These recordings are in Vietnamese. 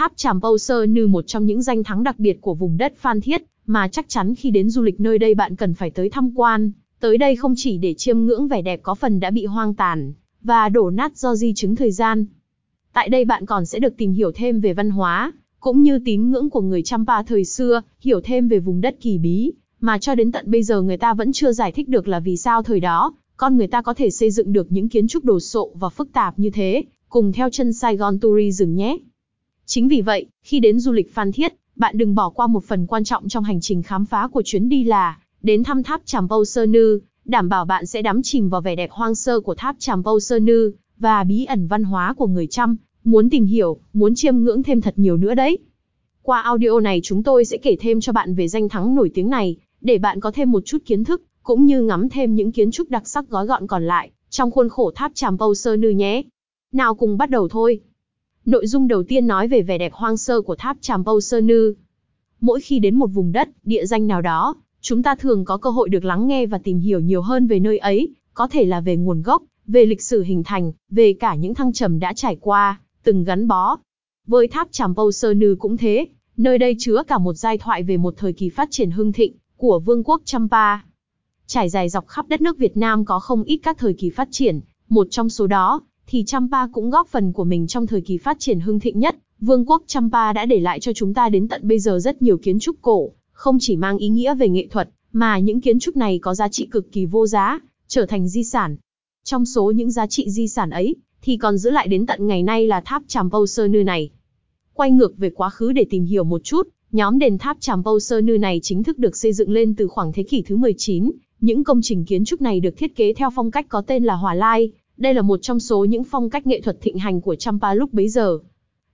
Tháp Tràm Âu Sơ Nư một trong những danh thắng đặc biệt của vùng đất Phan Thiết, mà chắc chắn khi đến du lịch nơi đây bạn cần phải tới tham quan. Tới đây không chỉ để chiêm ngưỡng vẻ đẹp có phần đã bị hoang tàn, và đổ nát do di chứng thời gian. Tại đây bạn còn sẽ được tìm hiểu thêm về văn hóa, cũng như tín ngưỡng của người Champa thời xưa, hiểu thêm về vùng đất kỳ bí, mà cho đến tận bây giờ người ta vẫn chưa giải thích được là vì sao thời đó, con người ta có thể xây dựng được những kiến trúc đồ sộ và phức tạp như thế, cùng theo chân Saigon Tourism nhé. Chính vì vậy, khi đến du lịch Phan Thiết, bạn đừng bỏ qua một phần quan trọng trong hành trình khám phá của chuyến đi là đến thăm tháp Tràm Vâu Sơ Nư, đảm bảo bạn sẽ đắm chìm vào vẻ đẹp hoang sơ của tháp Tràm Vâu Sơ Nư và bí ẩn văn hóa của người Chăm, muốn tìm hiểu, muốn chiêm ngưỡng thêm thật nhiều nữa đấy. Qua audio này chúng tôi sẽ kể thêm cho bạn về danh thắng nổi tiếng này, để bạn có thêm một chút kiến thức, cũng như ngắm thêm những kiến trúc đặc sắc gói gọn còn lại, trong khuôn khổ tháp Tràm Vâu Sơ Nư nhé. Nào cùng bắt đầu thôi. Nội dung đầu tiên nói về vẻ đẹp hoang sơ của tháp Tràm Pâu Sơ Nư. Mỗi khi đến một vùng đất, địa danh nào đó, chúng ta thường có cơ hội được lắng nghe và tìm hiểu nhiều hơn về nơi ấy, có thể là về nguồn gốc, về lịch sử hình thành, về cả những thăng trầm đã trải qua, từng gắn bó. Với tháp Tràm Pâu Sơ Nư cũng thế, nơi đây chứa cả một giai thoại về một thời kỳ phát triển hưng thịnh của vương quốc Champa. Trải dài dọc khắp đất nước Việt Nam có không ít các thời kỳ phát triển, một trong số đó thì Champa cũng góp phần của mình trong thời kỳ phát triển hưng thịnh nhất. Vương quốc Champa đã để lại cho chúng ta đến tận bây giờ rất nhiều kiến trúc cổ, không chỉ mang ý nghĩa về nghệ thuật, mà những kiến trúc này có giá trị cực kỳ vô giá, trở thành di sản. Trong số những giá trị di sản ấy, thì còn giữ lại đến tận ngày nay là tháp Tràm Pâu Sơ Nư này. Quay ngược về quá khứ để tìm hiểu một chút, nhóm đền tháp Tràm Pâu Sơ Nư này chính thức được xây dựng lên từ khoảng thế kỷ thứ 19. Những công trình kiến trúc này được thiết kế theo phong cách có tên là Hòa Lai, đây là một trong số những phong cách nghệ thuật thịnh hành của Champa lúc bấy giờ.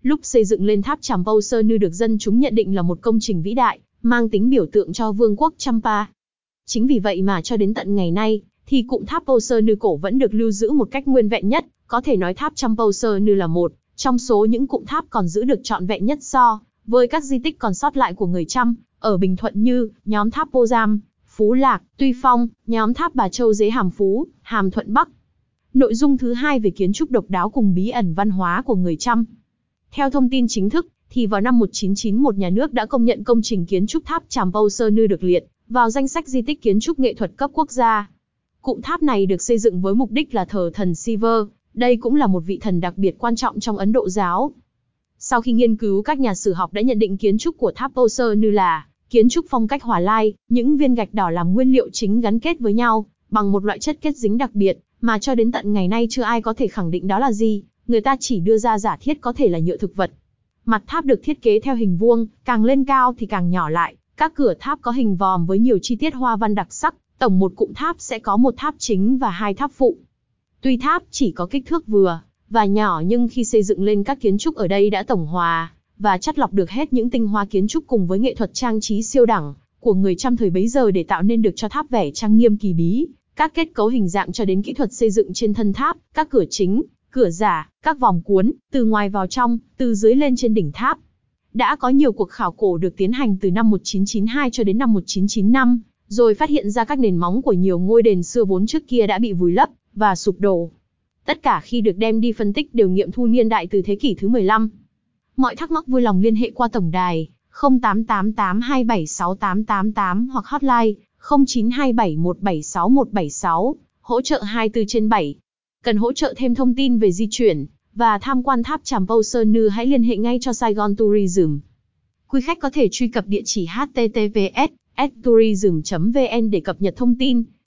Lúc xây dựng lên tháp Tràm Pâu Sơ Nư được dân chúng nhận định là một công trình vĩ đại, mang tính biểu tượng cho vương quốc Champa. Chính vì vậy mà cho đến tận ngày nay, thì cụm tháp Pâu Sơ Nư cổ vẫn được lưu giữ một cách nguyên vẹn nhất, có thể nói tháp Champa Pâu Sơ Nư là một trong số những cụm tháp còn giữ được trọn vẹn nhất so với các di tích còn sót lại của người Trăm ở Bình Thuận như nhóm tháp Vô Giam, Phú Lạc, Tuy Phong, nhóm tháp Bà Châu Dế Hàm Phú, Hàm Thuận Bắc, Nội dung thứ hai về kiến trúc độc đáo cùng bí ẩn văn hóa của người Chăm. Theo thông tin chính thức, thì vào năm 1991 nhà nước đã công nhận công trình kiến trúc tháp Tràm Pâu Sơ Nư được liệt vào danh sách di tích kiến trúc nghệ thuật cấp quốc gia. Cụm tháp này được xây dựng với mục đích là thờ thần Siva, đây cũng là một vị thần đặc biệt quan trọng trong Ấn Độ giáo. Sau khi nghiên cứu các nhà sử học đã nhận định kiến trúc của tháp Pâu Sơ Nư là kiến trúc phong cách hỏa lai, những viên gạch đỏ làm nguyên liệu chính gắn kết với nhau bằng một loại chất kết dính đặc biệt, mà cho đến tận ngày nay chưa ai có thể khẳng định đó là gì, người ta chỉ đưa ra giả thiết có thể là nhựa thực vật. Mặt tháp được thiết kế theo hình vuông, càng lên cao thì càng nhỏ lại, các cửa tháp có hình vòm với nhiều chi tiết hoa văn đặc sắc, tổng một cụm tháp sẽ có một tháp chính và hai tháp phụ. Tuy tháp chỉ có kích thước vừa và nhỏ nhưng khi xây dựng lên các kiến trúc ở đây đã tổng hòa và chắt lọc được hết những tinh hoa kiến trúc cùng với nghệ thuật trang trí siêu đẳng của người trăm thời bấy giờ để tạo nên được cho tháp vẻ trang nghiêm kỳ bí, các kết cấu hình dạng cho đến kỹ thuật xây dựng trên thân tháp, các cửa chính, cửa giả, các vòng cuốn, từ ngoài vào trong, từ dưới lên trên đỉnh tháp. Đã có nhiều cuộc khảo cổ được tiến hành từ năm 1992 cho đến năm 1995, rồi phát hiện ra các nền móng của nhiều ngôi đền xưa vốn trước kia đã bị vùi lấp và sụp đổ. Tất cả khi được đem đi phân tích đều nghiệm thu niên đại từ thế kỷ thứ 15. Mọi thắc mắc vui lòng liên hệ qua tổng đài 0888276888 hoặc hotline 0927176176, hỗ trợ 24 trên 7. Cần hỗ trợ thêm thông tin về di chuyển và tham quan tháp Tràm Pâu Sơn Nư hãy liên hệ ngay cho Saigon Tourism. Quý khách có thể truy cập địa chỉ https tourism vn để cập nhật thông tin.